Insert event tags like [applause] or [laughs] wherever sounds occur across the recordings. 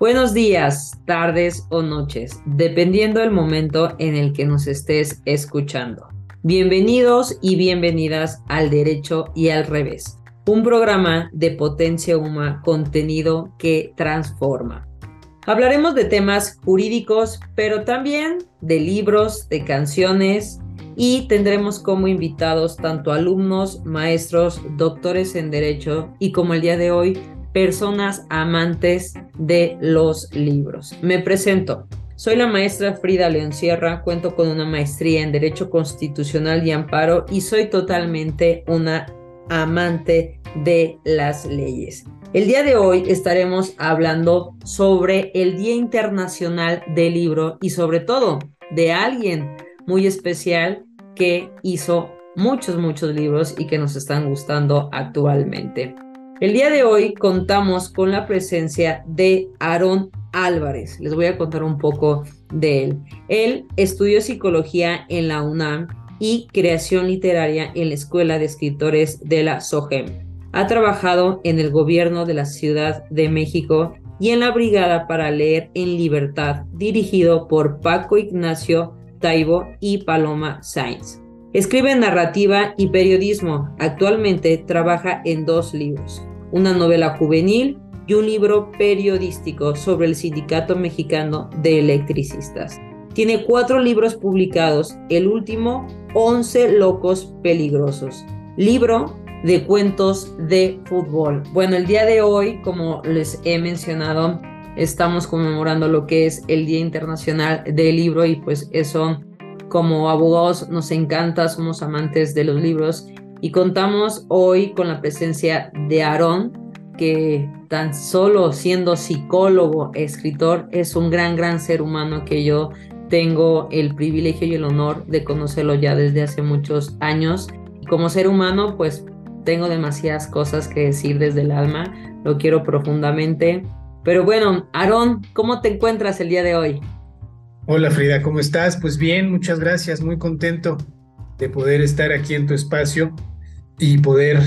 Buenos días, tardes o noches, dependiendo del momento en el que nos estés escuchando. Bienvenidos y bienvenidas al Derecho y al Revés, un programa de potencia Uma, contenido que transforma. Hablaremos de temas jurídicos, pero también de libros, de canciones y tendremos como invitados tanto alumnos, maestros, doctores en Derecho y como el día de hoy, personas amantes de los libros. Me presento. Soy la maestra Frida León Sierra, cuento con una maestría en Derecho Constitucional y Amparo y soy totalmente una amante de las leyes. El día de hoy estaremos hablando sobre el Día Internacional del Libro y sobre todo de alguien muy especial que hizo muchos, muchos libros y que nos están gustando actualmente. El día de hoy contamos con la presencia de Aarón Álvarez. Les voy a contar un poco de él. Él estudió psicología en la UNAM y creación literaria en la Escuela de Escritores de la SOGEM. Ha trabajado en el gobierno de la Ciudad de México y en la Brigada para Leer en Libertad, dirigido por Paco Ignacio Taibo y Paloma Sainz. Escribe narrativa y periodismo. Actualmente trabaja en dos libros, una novela juvenil y un libro periodístico sobre el Sindicato Mexicano de Electricistas. Tiene cuatro libros publicados, el último, Once Locos Peligrosos, libro de cuentos de fútbol. Bueno, el día de hoy, como les he mencionado, estamos conmemorando lo que es el Día Internacional del Libro y pues eso como abogados nos encanta, somos amantes de los libros y contamos hoy con la presencia de Aarón, que tan solo siendo psicólogo, escritor, es un gran, gran ser humano que yo tengo el privilegio y el honor de conocerlo ya desde hace muchos años. Y como ser humano, pues tengo demasiadas cosas que decir desde el alma, lo quiero profundamente. Pero bueno, Aarón, ¿cómo te encuentras el día de hoy? Hola Frida, ¿cómo estás? Pues bien, muchas gracias, muy contento de poder estar aquí en tu espacio y poder,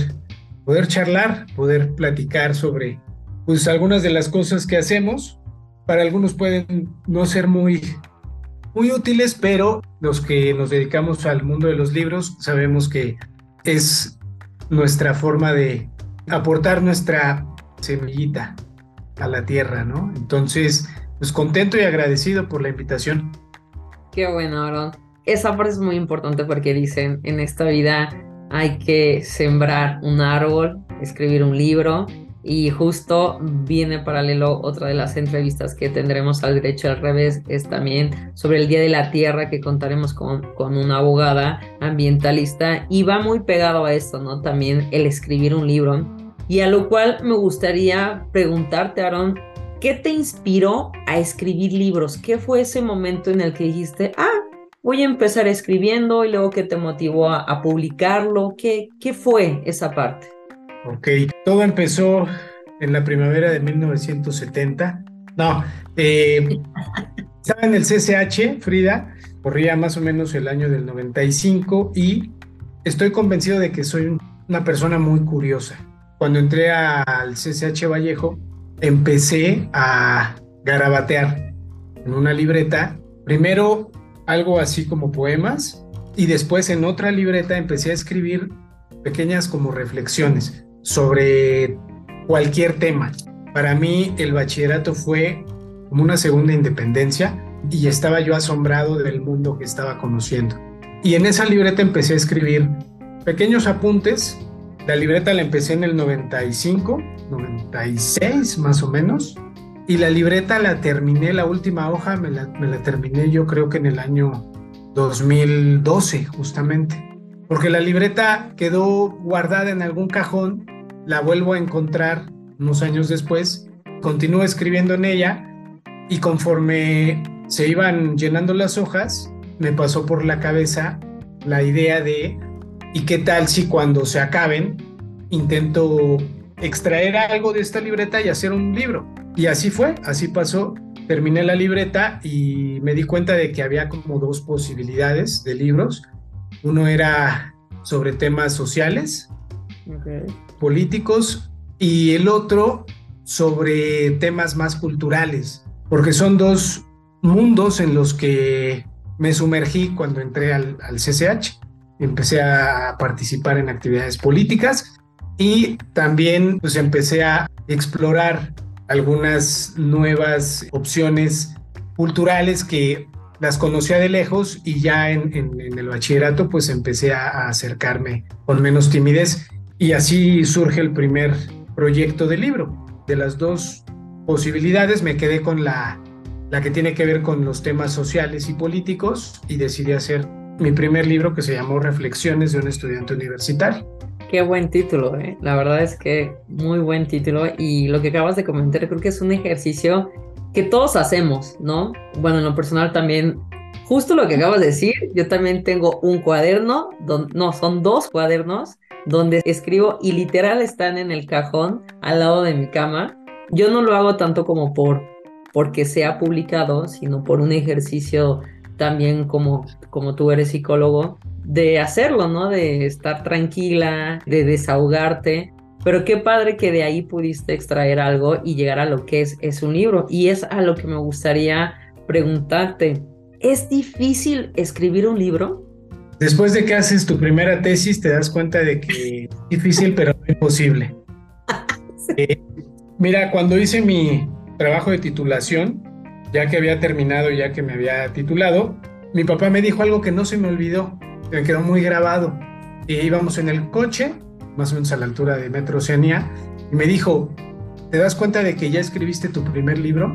poder charlar, poder platicar sobre pues algunas de las cosas que hacemos. Para algunos pueden no ser muy, muy útiles, pero los que nos dedicamos al mundo de los libros sabemos que es nuestra forma de aportar nuestra semillita a la tierra, ¿no? Entonces, pues contento y agradecido por la invitación. Qué bueno, Aaron. Esa parte es muy importante porque dicen, en esta vida hay que sembrar un árbol, escribir un libro y justo viene paralelo otra de las entrevistas que tendremos al derecho al revés, es también sobre el Día de la Tierra que contaremos con, con una abogada ambientalista y va muy pegado a esto, ¿no? También el escribir un libro. Y a lo cual me gustaría preguntarte, Aaron, ¿Qué te inspiró a escribir libros? ¿Qué fue ese momento en el que dijiste, ah, voy a empezar escribiendo y luego qué te motivó a, publicarlo? ¿Qué, ¿Qué fue esa parte? Ok, todo empezó en la primavera de 1970. No, eh, [laughs] estaba en el CCH, Frida, corría más o menos el año del 95 y estoy convencido de que soy una persona muy curiosa. Cuando entré al CCH Vallejo, empecé a garabatear en una libreta, primero algo así como poemas y después en otra libreta empecé a escribir pequeñas como reflexiones sobre cualquier tema. Para mí el bachillerato fue como una segunda independencia y estaba yo asombrado del mundo que estaba conociendo. Y en esa libreta empecé a escribir pequeños apuntes la libreta la empecé en el 95, 96 más o menos. Y la libreta la terminé, la última hoja me la, terminé yo creo que en el año 2012 justamente. Porque la libreta quedó guardada en algún cajón, la vuelvo a encontrar unos años después, continúo escribiendo en ella y conforme se iban llenando las hojas, me pasó por la cabeza la idea de ¿Y qué tal si cuando se acaben intento extraer algo de esta libreta y hacer un libro? Y así fue, así pasó. Terminé la libreta y me di cuenta de que había como dos posibilidades de libros. Uno era sobre temas sociales, políticos, y el otro sobre temas más culturales, porque son dos mundos en los que me sumergí cuando entré al, al CCH. Empecé a participar en actividades políticas y también pues empecé a explorar algunas nuevas opciones culturales que las conocía de lejos y ya en, el bachillerato pues empecé a, acercarme con menos timidez y así surge el primer proyecto de libro. De las dos posibilidades me quedé con la, la que tiene que ver con los temas sociales y políticos y decidí hacer mi primer libro que se llamó Reflexiones de un estudiante universitario. Qué buen título, ¿eh? la verdad es que muy buen título y lo que acabas de comentar creo que es un ejercicio que todos hacemos, ¿no? Bueno, en lo personal también, justo lo que acabas de decir, yo también tengo un cuaderno, no, son dos cuadernos donde escribo y literal están en el cajón al lado de mi cama. Yo no lo hago tanto como por porque sea publicado, sino por un ejercicio también como, como tú eres psicólogo, de hacerlo, ¿no? De estar tranquila, de desahogarte. Pero qué padre que de ahí pudiste extraer algo y llegar a lo que es, es un libro. Y es a lo que me gustaría preguntarte. ¿Es difícil escribir un libro? Después de que haces tu primera tesis, te das cuenta de que es difícil, pero no imposible. [laughs] Eh, mira, cuando hice mi trabajo de titulación, ya que había terminado, ya que me había titulado, mi papá me dijo algo que no se me olvidó me quedó muy grabado. Y íbamos en el coche, más o menos a la altura de Metro Oceanía, y me dijo, ¿te das cuenta de que ya escribiste tu primer libro?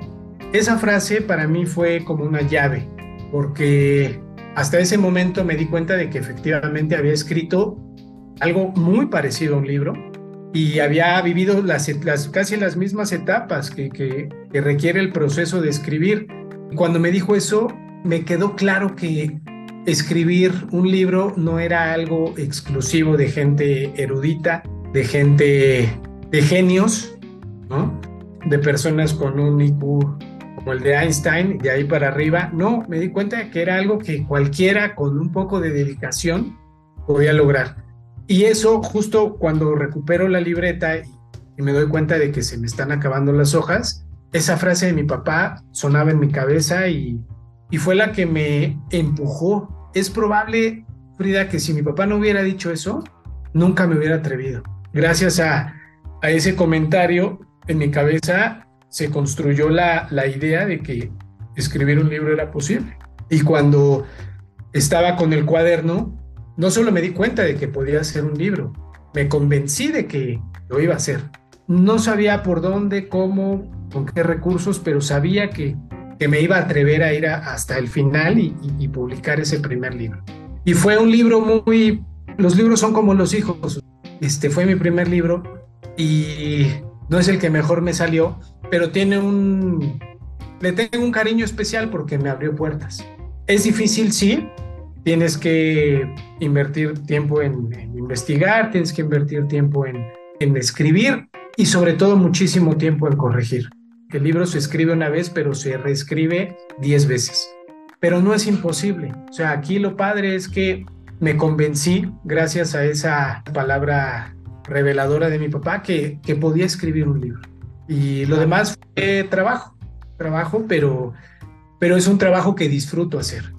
Esa frase para mí fue como una llave, porque hasta ese momento me di cuenta de que efectivamente había escrito algo muy parecido a un libro y había vivido casi las mismas etapas que requiere el proceso de escribir. Cuando me dijo eso, me quedó claro que escribir un libro no era algo exclusivo de gente erudita, de gente de genios. De personas con un IQ como el de Einstein, de ahí para arriba. No, me di cuenta de que era algo que cualquiera con un poco de dedicación podía lograr. Y eso justo cuando recupero la libreta y me doy cuenta de que se me están acabando las hojas, esa frase de mi papá sonaba en mi cabeza y, y fue la que me empujó es probable, Frida, que si mi papá no hubiera dicho eso, nunca me hubiera atrevido. Gracias a, ese comentario, en mi cabeza se construyó la, la idea de que escribir un libro era posible. Y cuando estaba con el cuaderno, no solo me di cuenta de que podía hacer un libro, me convencí de que lo iba a hacer. No sabía por dónde, cómo, con qué recursos, pero sabía que que me iba a atrever a ir hasta el final y, publicar ese primer libro. Y fue un libro muy, los libros son como los hijos. Este fue mi primer libro y no es el que mejor me salió, pero tiene un, le tengo un cariño especial porque me abrió puertas. Es difícil, sí, tienes que invertir tiempo en, investigar, tienes que invertir tiempo en, en escribir y sobre todo muchísimo tiempo en corregir que el libro se escribe una vez, pero se reescribe diez veces. Pero no es imposible. O sea, aquí lo padre es que me convencí, gracias a esa palabra reveladora de mi papá, que, podía escribir un libro. Y lo demás fue trabajo, trabajo, pero, pero es un trabajo que disfruto hacer.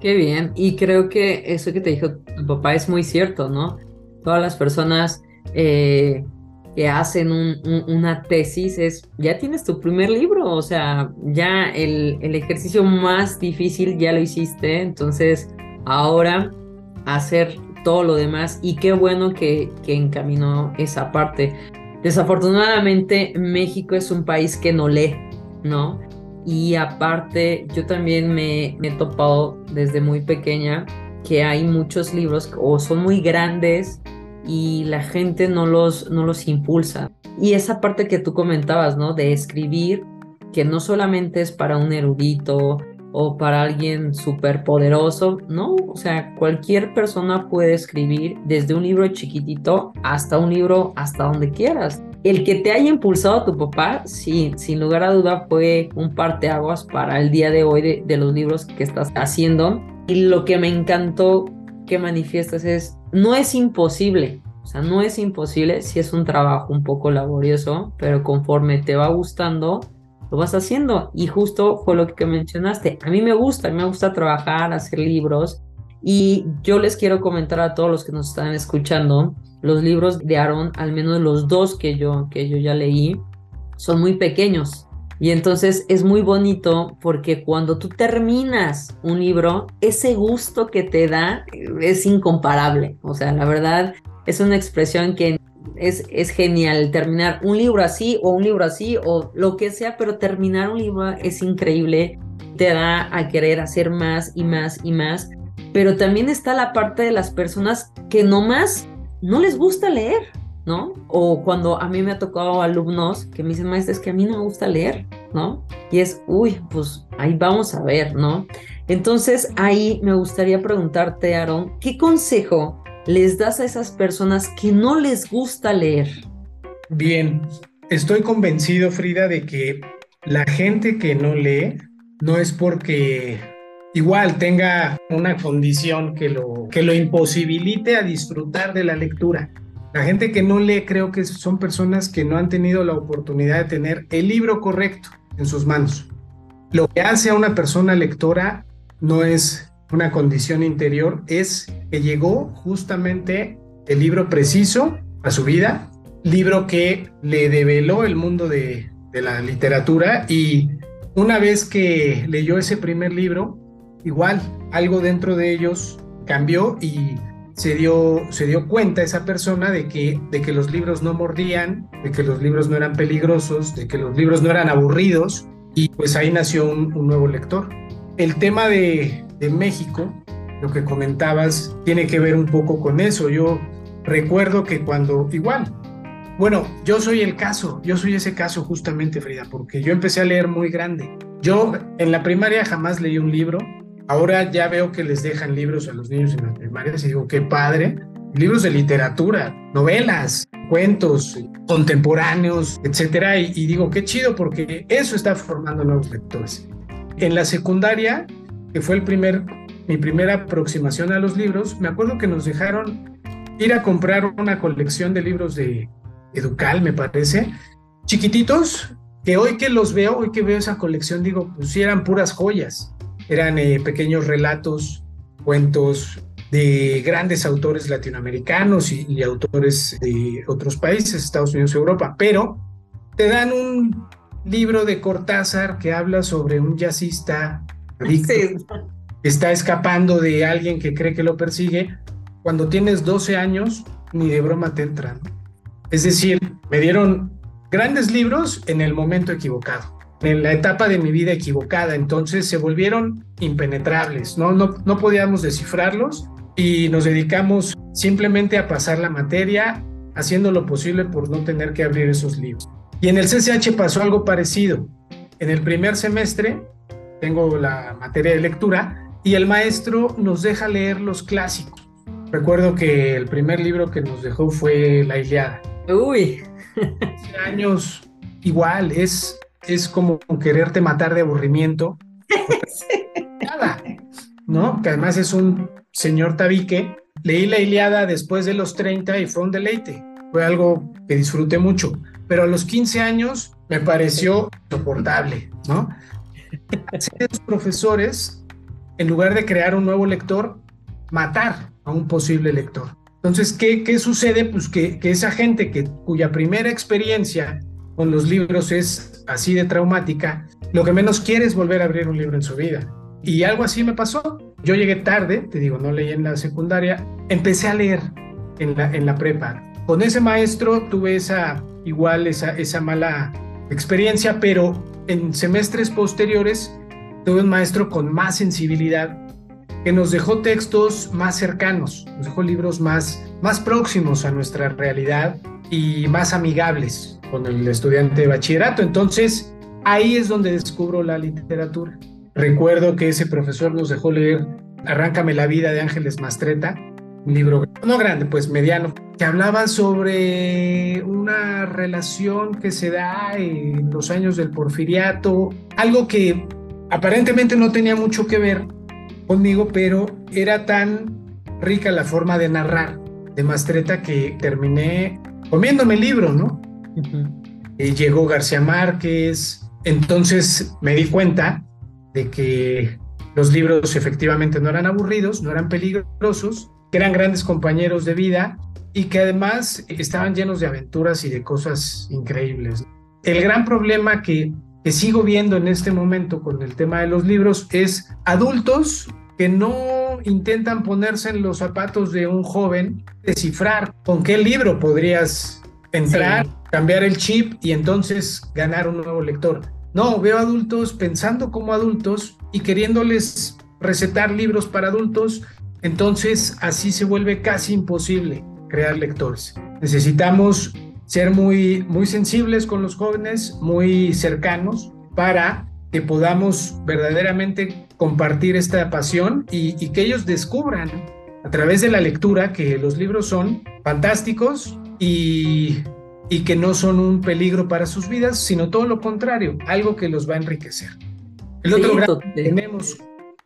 Qué bien. Y creo que eso que te dijo tu papá es muy cierto, ¿no? Todas las personas eh, que hacen una tesis es, ya tienes tu primer libro, o sea, ya el, el, ejercicio más difícil ya lo hiciste, entonces ahora hacer todo lo demás y qué bueno que, que encaminó esa parte. Desafortunadamente México es un país que no lee, ¿no? Y aparte yo también me, me he topado desde muy pequeña que hay muchos libros o son muy grandes y la gente no los, no los impulsa. Y esa parte que tú comentabas, ¿no? De escribir, que no solamente es para un erudito o para alguien súper poderoso, no, o sea, cualquier persona puede escribir desde un libro chiquitito hasta un libro hasta donde quieras. El que te haya impulsado tu papá, sí, sin lugar a duda fue un parteaguas para el día de hoy de los libros que estás haciendo. Y lo que me encantó que manifiestas es, no es imposible. O sea, no es imposible, si es un trabajo un poco laborioso, pero conforme te va gustando, lo vas haciendo. Y justo fue lo que mencionaste. A mí me gusta, a mí me gusta trabajar, hacer libros. Y yo les quiero comentar a todos los que nos están escuchando, los libros de Aaron, al menos los dos que yo, que yo ya leí, son muy pequeños. Y entonces es muy bonito porque cuando tú terminas un libro, ese gusto que te da es incomparable. O sea, la verdad es una expresión que es, es genial. Terminar un libro así o un libro así o lo que sea, pero terminar un libro es increíble. Te da a querer hacer más y más y más. Pero también está la parte de las personas que nomás no les gusta leer. ¿No? O cuando a mí me ha tocado alumnos que me dicen, maestra, es que a mí no me gusta leer, ¿no? Y es, uy, pues ahí vamos a ver, ¿no? Entonces ahí me gustaría preguntarte, Aaron, ¿qué consejo les das a esas personas que no les gusta leer? Bien, estoy convencido, Frida, de que la gente que no lee no es porque igual tenga una condición que lo, que lo imposibilite a disfrutar de la lectura. La gente que no lee creo que son personas que no han tenido la oportunidad de tener el libro correcto en sus manos. Lo que hace a una persona lectora no es una condición interior, es que llegó justamente el libro preciso a su vida, libro que le develó el mundo de, de la literatura y una vez que leyó ese primer libro, igual algo dentro de ellos cambió y se dio, se dio cuenta esa persona de que, de que los libros no mordían, de que los libros no eran peligrosos, de que los libros no eran aburridos, y pues ahí nació un, nuevo lector. El tema de, de México, lo que comentabas, tiene que ver un poco con eso. Yo recuerdo que cuando, igual, bueno, yo soy el caso, yo soy ese caso justamente, Frida, porque yo empecé a leer muy grande. Yo en la primaria jamás leí un libro, Ahora ya veo que les dejan libros a los niños en las primarias y digo, qué padre. Libros de literatura, novelas, cuentos contemporáneos, etcétera. Y, digo, qué chido porque eso está formando nuevos lectores. En la secundaria, que fue el primer, mi primera aproximación a los libros, me acuerdo que nos dejaron ir a comprar una colección de libros de Educal, me parece, chiquititos, que hoy que los veo, hoy que veo esa colección, digo, pues eran puras joyas eran eh, pequeños relatos, cuentos de grandes autores latinoamericanos y, autores de otros países, Estados Unidos Europa, pero te dan un libro de Cortázar que habla sobre un jazzista que está escapando de alguien que cree que lo persigue. Cuando tienes 12 años, ni de broma te entran. Es decir, me dieron grandes libros en el momento equivocado en la etapa de mi vida equivocada, entonces se volvieron impenetrables, ¿no? No, no podíamos descifrarlos y nos dedicamos simplemente a pasar la materia, haciendo lo posible por no tener que abrir esos libros. Y en el CCH pasó algo parecido. En el primer semestre tengo la materia de lectura y el maestro nos deja leer los clásicos. Recuerdo que el primer libro que nos dejó fue La Iliada. Uy. años igual, es es como quererte matar de aburrimiento. Nada, ¿no? Que además es un señor tabique. Leí la Iliada después de los 30 y fue un deleite. Fue algo que disfruté mucho. Pero a los 15 años me pareció soportable, ¿no? Los profesores, en lugar de crear un nuevo lector, matar a un posible lector. Entonces, ¿qué, qué sucede? Pues que, que esa gente que, cuya primera experiencia con los libros es así de traumática, lo que menos quiere es volver a abrir un libro en su vida. Y algo así me pasó. Yo llegué tarde, te digo, no leí en la secundaria, empecé a leer en la, en la prepa. Con ese maestro tuve esa, igual, esa, esa mala experiencia, pero en semestres posteriores tuve un maestro con más sensibilidad que nos dejó textos más cercanos, nos dejó libros más, más próximos a nuestra realidad y más amigables con el estudiante de bachillerato. Entonces, ahí es donde descubro la literatura. Recuerdo que ese profesor nos dejó leer Arráncame la vida de Ángeles Mastreta, un libro no grande, pues mediano, que hablaba sobre una relación que se da en los años del porfiriato, algo que aparentemente no tenía mucho que ver conmigo, pero era tan rica la forma de narrar de Mastreta que terminé comiéndome el libro, ¿no? Eh, llegó García Márquez, entonces me di cuenta de que los libros efectivamente no eran aburridos, no eran peligrosos, que eran grandes compañeros de vida y que además estaban llenos de aventuras y de cosas increíbles. El gran problema que, que sigo viendo en este momento con el tema de los libros es adultos que no intentan ponerse en los zapatos de un joven, descifrar con qué libro podrías entrar, cambiar el chip y entonces ganar un nuevo lector. No, veo adultos pensando como adultos y queriéndoles recetar libros para adultos, entonces así se vuelve casi imposible crear lectores. Necesitamos ser muy, muy sensibles con los jóvenes, muy cercanos, para que podamos verdaderamente compartir esta pasión y, y que ellos descubran a través de la lectura que los libros son fantásticos y y que no son un peligro para sus vidas, sino todo lo contrario, algo que los va a enriquecer. El otro gran que tenemos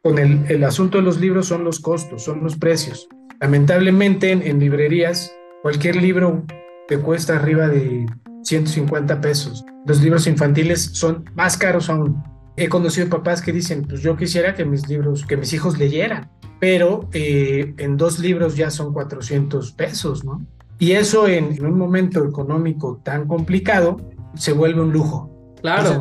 con el, el, asunto de los libros son los costos, son los precios. Lamentablemente en, en, librerías cualquier libro te cuesta arriba de 150 pesos. Los libros infantiles son más caros aún. He conocido papás que dicen, pues yo quisiera que mis libros, que mis hijos leyeran, pero eh, en dos libros ya son 400 pesos, ¿no? Y eso en, un momento económico tan complicado se vuelve un lujo. Claro.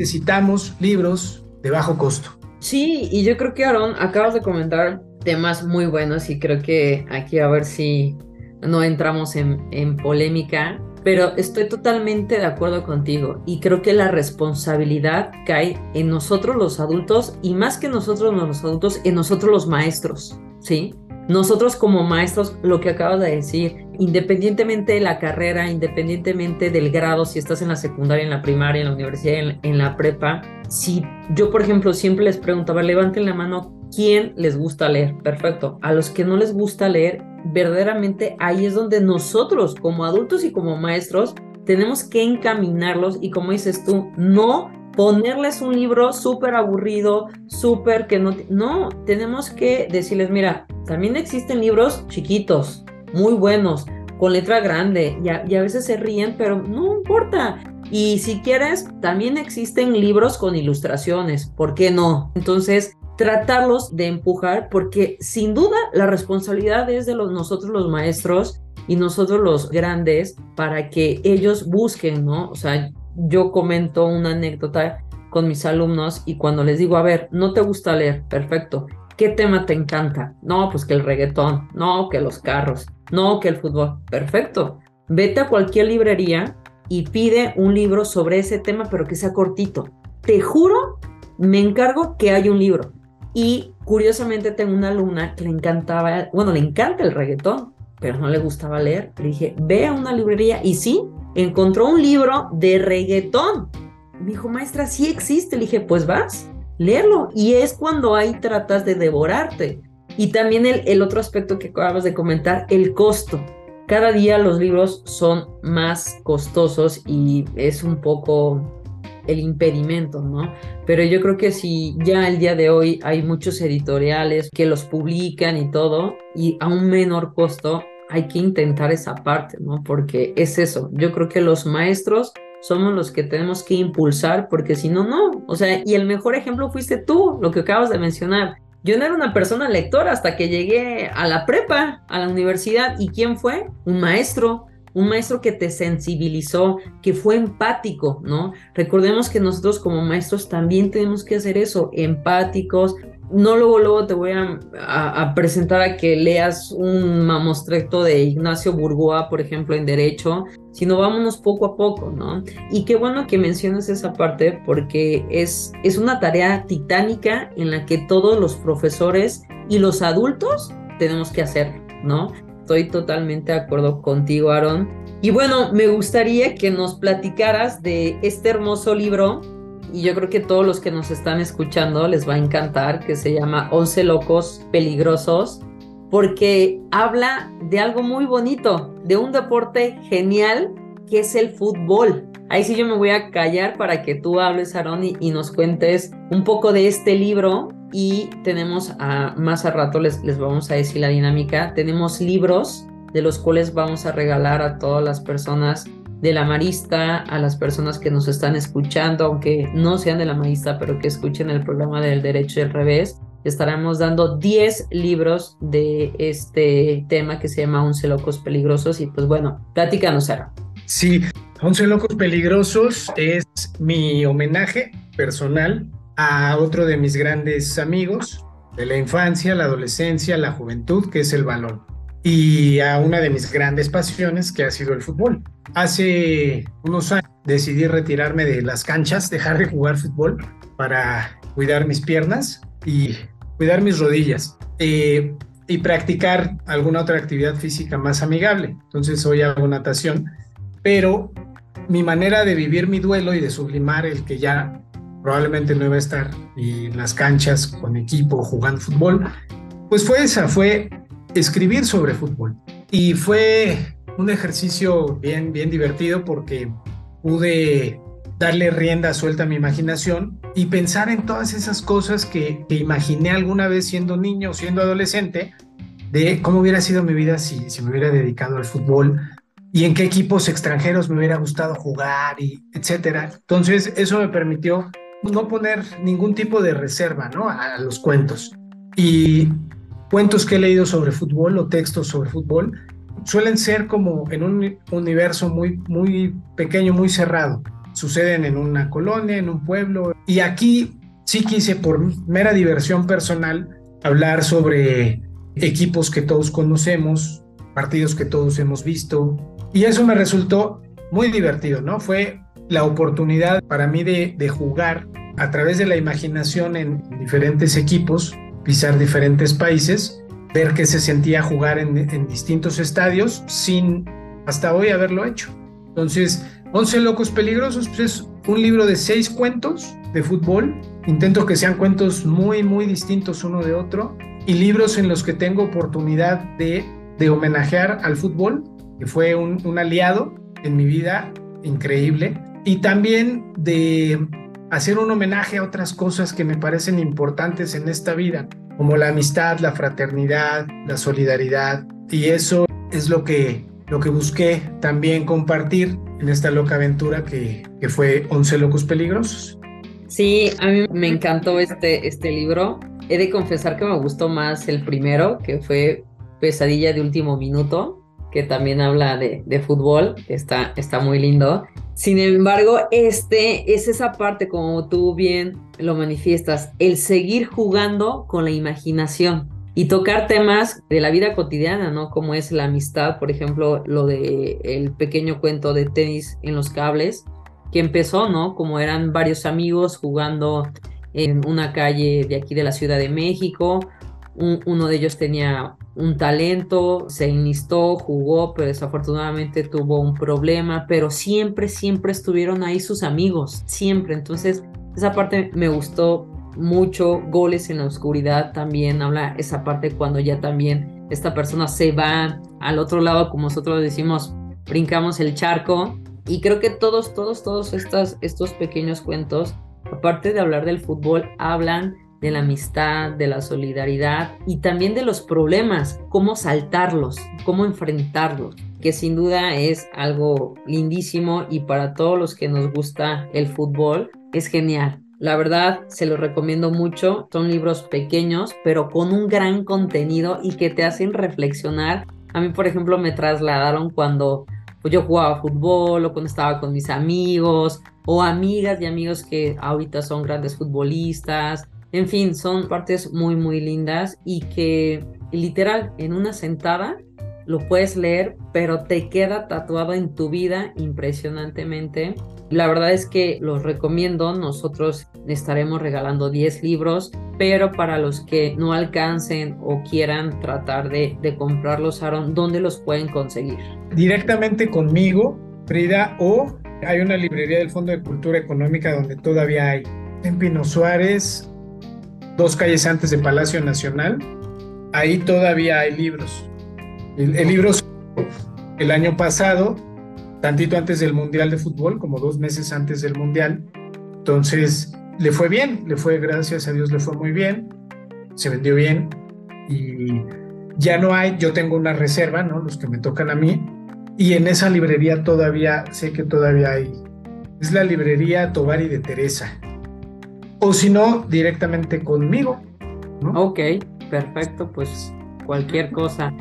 necesitamos libros de bajo costo. Sí, y yo creo que Aaron, acabas de comentar temas muy buenos y creo que aquí a ver si no entramos en, en polémica, pero estoy totalmente de acuerdo contigo y creo que la responsabilidad cae en nosotros los adultos y más que nosotros los adultos, en nosotros los maestros, ¿sí? Nosotros como maestros, lo que acabas de decir, independientemente de la carrera, independientemente del grado, si estás en la secundaria, en la primaria, en la universidad, en, la prepa, si yo, por ejemplo, siempre les preguntaba, levanten la mano, ¿quién les gusta leer? Perfecto. A los que no les gusta leer, verdaderamente ahí es donde nosotros, como adultos y como maestros, tenemos que encaminarlos y como dices tú, no ponerles un libro súper aburrido, súper que no... No, tenemos que decirles, mira, también existen libros chiquitos, muy buenos, con letra grande, y a, veces se ríen, pero no importa. Y si quieres, también existen libros con ilustraciones, ¿por qué no? Entonces, tratarlos de empujar, porque sin duda la responsabilidad es de los, nosotros los maestros y nosotros los grandes para que ellos busquen, ¿no? O sea, yo comento una anécdota con mis alumnos y cuando les digo, a ver, no te gusta leer, perfecto, ¿qué tema te encanta? No, pues que el reggaetón, no, que los carros, no, que el fútbol. Perfecto. Vete a cualquier librería y pide un libro sobre ese tema, pero que sea cortito. Te juro, me encargo que hay un libro. Y curiosamente tengo una alumna que le encantaba, bueno, le encanta el reggaetón, pero no le gustaba leer. Le dije, ve a una librería y sí, encontró un libro de reggaetón. Me dijo, maestra, sí existe. Le dije, pues vas, leerlo. Y es cuando ahí tratas de devorarte. Y también el, el otro aspecto que acabas de comentar, el costo. Cada día los libros son más costosos y es un poco el impedimento, ¿no? Pero yo creo que si ya el día de hoy hay muchos editoriales que los publican y todo, y a un menor costo, hay que intentar esa parte, ¿no? Porque es eso, yo creo que los maestros somos los que tenemos que impulsar, porque si no, no. O sea, y el mejor ejemplo fuiste tú, lo que acabas de mencionar. Yo no era una persona lectora hasta que llegué a la prepa, a la universidad. ¿Y quién fue? Un maestro, un maestro que te sensibilizó, que fue empático, ¿no? Recordemos que nosotros como maestros también tenemos que hacer eso, empáticos. No luego, luego te voy a, presentar a que leas un mamostreto de Ignacio Burgoa, por ejemplo, en Derecho, sino vámonos poco a poco, ¿no? Y qué bueno que menciones esa parte porque es, es una tarea titánica en la que todos los profesores y los adultos tenemos que hacer, ¿no? Estoy totalmente de acuerdo contigo, Aaron. Y bueno, me gustaría que nos platicaras de este hermoso libro y yo creo que todos los que nos están escuchando les va a encantar, que se llama Once locos peligrosos porque habla de algo muy bonito, de un deporte genial que es el fútbol. Ahí sí yo me voy a callar para que tú hables, Aaron, y, nos cuentes un poco de este libro. Y tenemos a, más a rato les, les vamos a decir la dinámica. Tenemos libros de los cuales vamos a regalar a todas las personas de la Marista, a las personas que nos están escuchando, aunque no sean de la Marista, pero que escuchen el programa del derecho y el revés. Estaremos dando 10 libros de este tema que se llama 11 locos peligrosos y pues bueno, plática Sara. Sí, 11 locos peligrosos es mi homenaje personal a otro de mis grandes amigos de la infancia, la adolescencia, la juventud, que es el balón y a una de mis grandes pasiones que ha sido el fútbol. Hace unos años decidí retirarme de las canchas, [laughs] dejar de jugar fútbol para cuidar mis piernas y cuidar mis rodillas eh, y practicar alguna otra actividad física más amigable. Entonces hoy hago natación, pero mi manera de vivir mi duelo y de sublimar el que ya probablemente no iba a estar en las canchas con equipo jugando fútbol, pues fue esa, fue escribir sobre fútbol. Y fue un ejercicio bien, bien divertido porque pude darle rienda suelta a mi imaginación y pensar en todas esas cosas que, que imaginé alguna vez siendo niño siendo adolescente, de cómo hubiera sido mi vida si, si me hubiera dedicado al fútbol y en qué equipos extranjeros me hubiera gustado jugar y etcétera. Entonces, eso me permitió no poner ningún tipo de reserva ¿no? a los cuentos. Y cuentos que he leído sobre fútbol o textos sobre fútbol suelen ser como en un universo muy, muy pequeño, muy cerrado. Suceden en una colonia, en un pueblo. Y aquí sí quise, por mera diversión personal, hablar sobre equipos que todos conocemos, partidos que todos hemos visto. Y eso me resultó muy divertido, ¿no? Fue la oportunidad para mí de, jugar a través de la imaginación en diferentes equipos pisar diferentes países, ver qué se sentía jugar en, distintos estadios sin hasta hoy haberlo hecho. Entonces, 11 Locos Peligrosos pues, es un libro de seis cuentos de fútbol. Intento que sean cuentos muy, muy distintos uno de otro y libros en los que tengo oportunidad de, de homenajear al fútbol, que fue un aliado en mi vida increíble, y también de hacer un homenaje a otras cosas que me parecen importantes en esta vida, como la amistad, la fraternidad, la solidaridad. Y eso es lo que, lo que busqué también compartir en esta loca aventura que, que fue Once Locos Peligrosos. Sí, a mí me encantó este, este libro. He de confesar que me gustó más el primero, que fue Pesadilla de Último Minuto, que también habla de, de fútbol, está, está muy lindo. Sin embargo, este es esa parte, como tú bien lo manifiestas, el seguir jugando con la imaginación y tocar temas de la vida cotidiana, ¿no? Como es la amistad, por ejemplo, lo de el pequeño cuento de tenis en los cables, que empezó, ¿no? Como eran varios amigos jugando en una calle de aquí de la Ciudad de México, uno de ellos tenía un talento, se enlistó, jugó, pero desafortunadamente tuvo un problema, pero siempre, siempre estuvieron ahí sus amigos, siempre. Entonces, esa parte me gustó mucho. Goles en la oscuridad también habla esa parte cuando ya también esta persona se va al otro lado, como nosotros decimos, brincamos el charco. Y creo que todos, todos, todos estas, estos pequeños cuentos, aparte de hablar del fútbol, hablan de la amistad, de la solidaridad y también de los problemas, cómo saltarlos, cómo enfrentarlos, que sin duda es algo lindísimo y para todos los que nos gusta el fútbol es genial. La verdad, se los recomiendo mucho. Son libros pequeños, pero con un gran contenido y que te hacen reflexionar. A mí, por ejemplo, me trasladaron cuando yo jugaba fútbol o cuando estaba con mis amigos o amigas y amigos que ahorita son grandes futbolistas en fin, son partes muy, muy lindas y que literal en una sentada lo puedes leer, pero te queda tatuado en tu vida impresionantemente. La verdad es que los recomiendo, nosotros estaremos regalando 10 libros, pero para los que no alcancen o quieran tratar de, comprarlos, Aaron, ¿dónde los pueden conseguir? Directamente conmigo, Frida, o hay una librería del Fondo de Cultura Económica donde todavía hay. En Pino Suárez, dos calles antes de Palacio Nacional, ahí todavía hay libros. El, libro el año pasado, tantito antes del Mundial de Fútbol, como dos meses antes del Mundial. Entonces, le fue bien, le fue, gracias a Dios, le fue muy bien, se vendió bien y ya no hay, yo tengo una reserva, ¿no? Los que me tocan a mí, y en esa librería todavía, sé que todavía hay, es la librería Tobari de Teresa. O si no, directamente conmigo. ¿no? Ok, perfecto, pues cualquier cosa.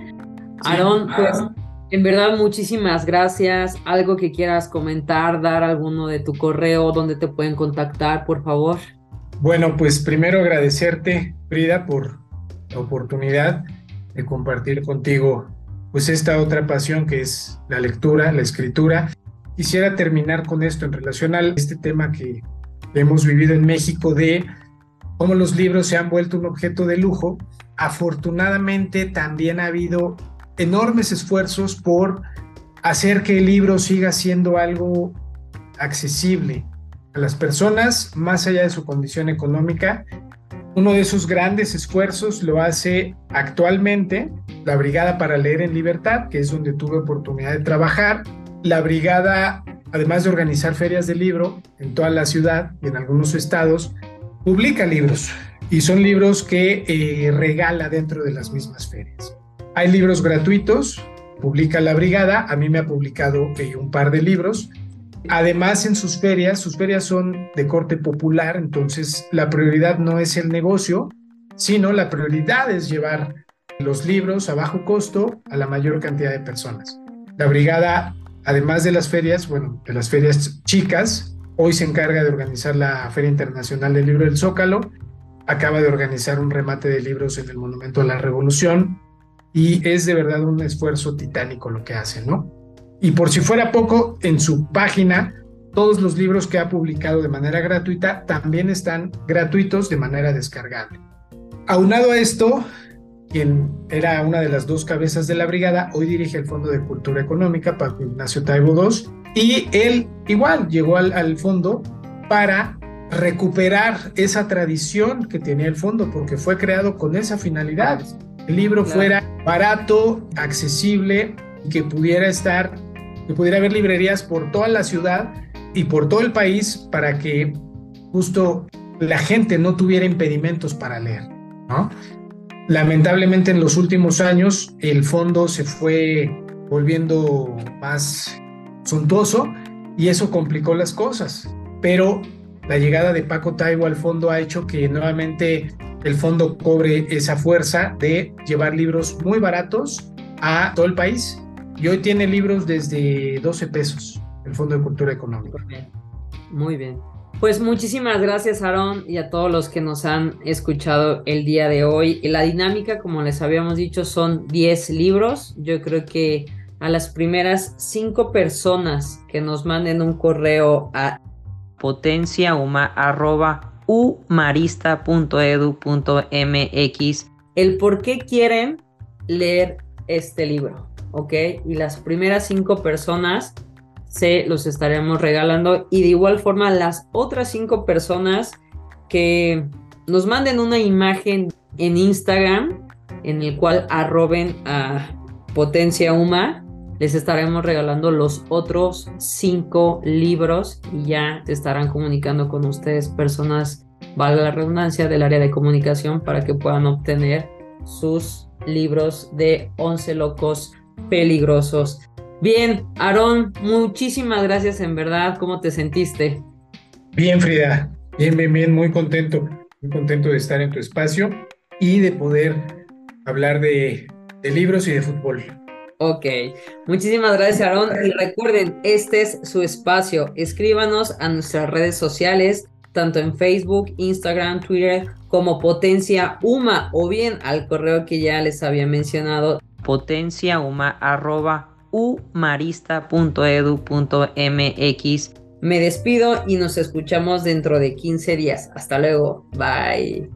Aarón, pues en verdad muchísimas gracias. Algo que quieras comentar, dar alguno de tu correo, donde te pueden contactar, por favor. Bueno, pues primero agradecerte, Frida, por la oportunidad de compartir contigo pues esta otra pasión que es la lectura, la escritura. Quisiera terminar con esto en relación a este tema que hemos vivido en México de cómo los libros se han vuelto un objeto de lujo. Afortunadamente también ha habido enormes esfuerzos por hacer que el libro siga siendo algo accesible a las personas más allá de su condición económica uno de esos grandes esfuerzos lo hace actualmente la Brigada para Leer en Libertad, que es donde tuve oportunidad de trabajar. La brigada, además de organizar ferias de libro en toda la ciudad y en algunos estados, publica libros y son libros que eh, regala dentro de las mismas ferias. Hay libros gratuitos, publica la brigada, a mí me ha publicado eh, un par de libros Además, en sus ferias, sus ferias son de corte popular, entonces la prioridad no es el negocio, sino la prioridad es llevar los libros a bajo costo a la mayor cantidad de personas. La brigada, además de las ferias, bueno, de las ferias chicas, hoy se encarga de organizar la Feria Internacional del Libro del Zócalo, acaba de organizar un remate de libros en el Monumento a la Revolución y es de verdad un esfuerzo titánico lo que hacen, ¿no? Y por si fuera poco, en su página, todos los libros que ha publicado de manera gratuita también están gratuitos de manera descargable. Aunado a esto, quien era una de las dos cabezas de la brigada, hoy dirige el Fondo de Cultura Económica, Paco Ignacio Taibo II, y él igual llegó al, al fondo para recuperar esa tradición que tenía el fondo, porque fue creado con esa finalidad. El libro fuera barato, accesible, que pudiera estar que pudiera haber librerías por toda la ciudad y por todo el país para que justo la gente no tuviera impedimentos para leer, ¿no? Lamentablemente en los últimos años el fondo se fue volviendo más suntuoso y eso complicó las cosas, pero la llegada de Paco Taibo al fondo ha hecho que nuevamente el fondo cobre esa fuerza de llevar libros muy baratos a todo el país y hoy tiene libros desde 12 pesos, el Fondo de Cultura Económica. Muy bien. Pues muchísimas gracias, Aaron, y a todos los que nos han escuchado el día de hoy. La dinámica, como les habíamos dicho, son 10 libros. Yo creo que a las primeras 5 personas que nos manden un correo a potenciauma.umarista.edu.mx el por qué quieren leer este libro. ¿ok? Y las primeras cinco personas se los estaremos regalando y de igual forma las otras cinco personas que nos manden una imagen en Instagram en el cual arroben a Potencia Uma, les estaremos regalando los otros cinco libros y ya estarán comunicando con ustedes personas, valga la redundancia, del área de comunicación para que puedan obtener sus libros de 11 locos peligrosos. Bien, Aarón, muchísimas gracias en verdad. ¿Cómo te sentiste? Bien, Frida. Bien, bien, bien, muy contento. Muy contento de estar en tu espacio y de poder hablar de, de libros y de fútbol. Ok, muchísimas gracias Aarón y recuerden, este es su espacio. Escríbanos a nuestras redes sociales, tanto en Facebook, Instagram, Twitter como Potencia Uma o bien al correo que ya les había mencionado potenciauma.umarista.edu.mx. Me despido y nos escuchamos dentro de 15 días. Hasta luego. Bye.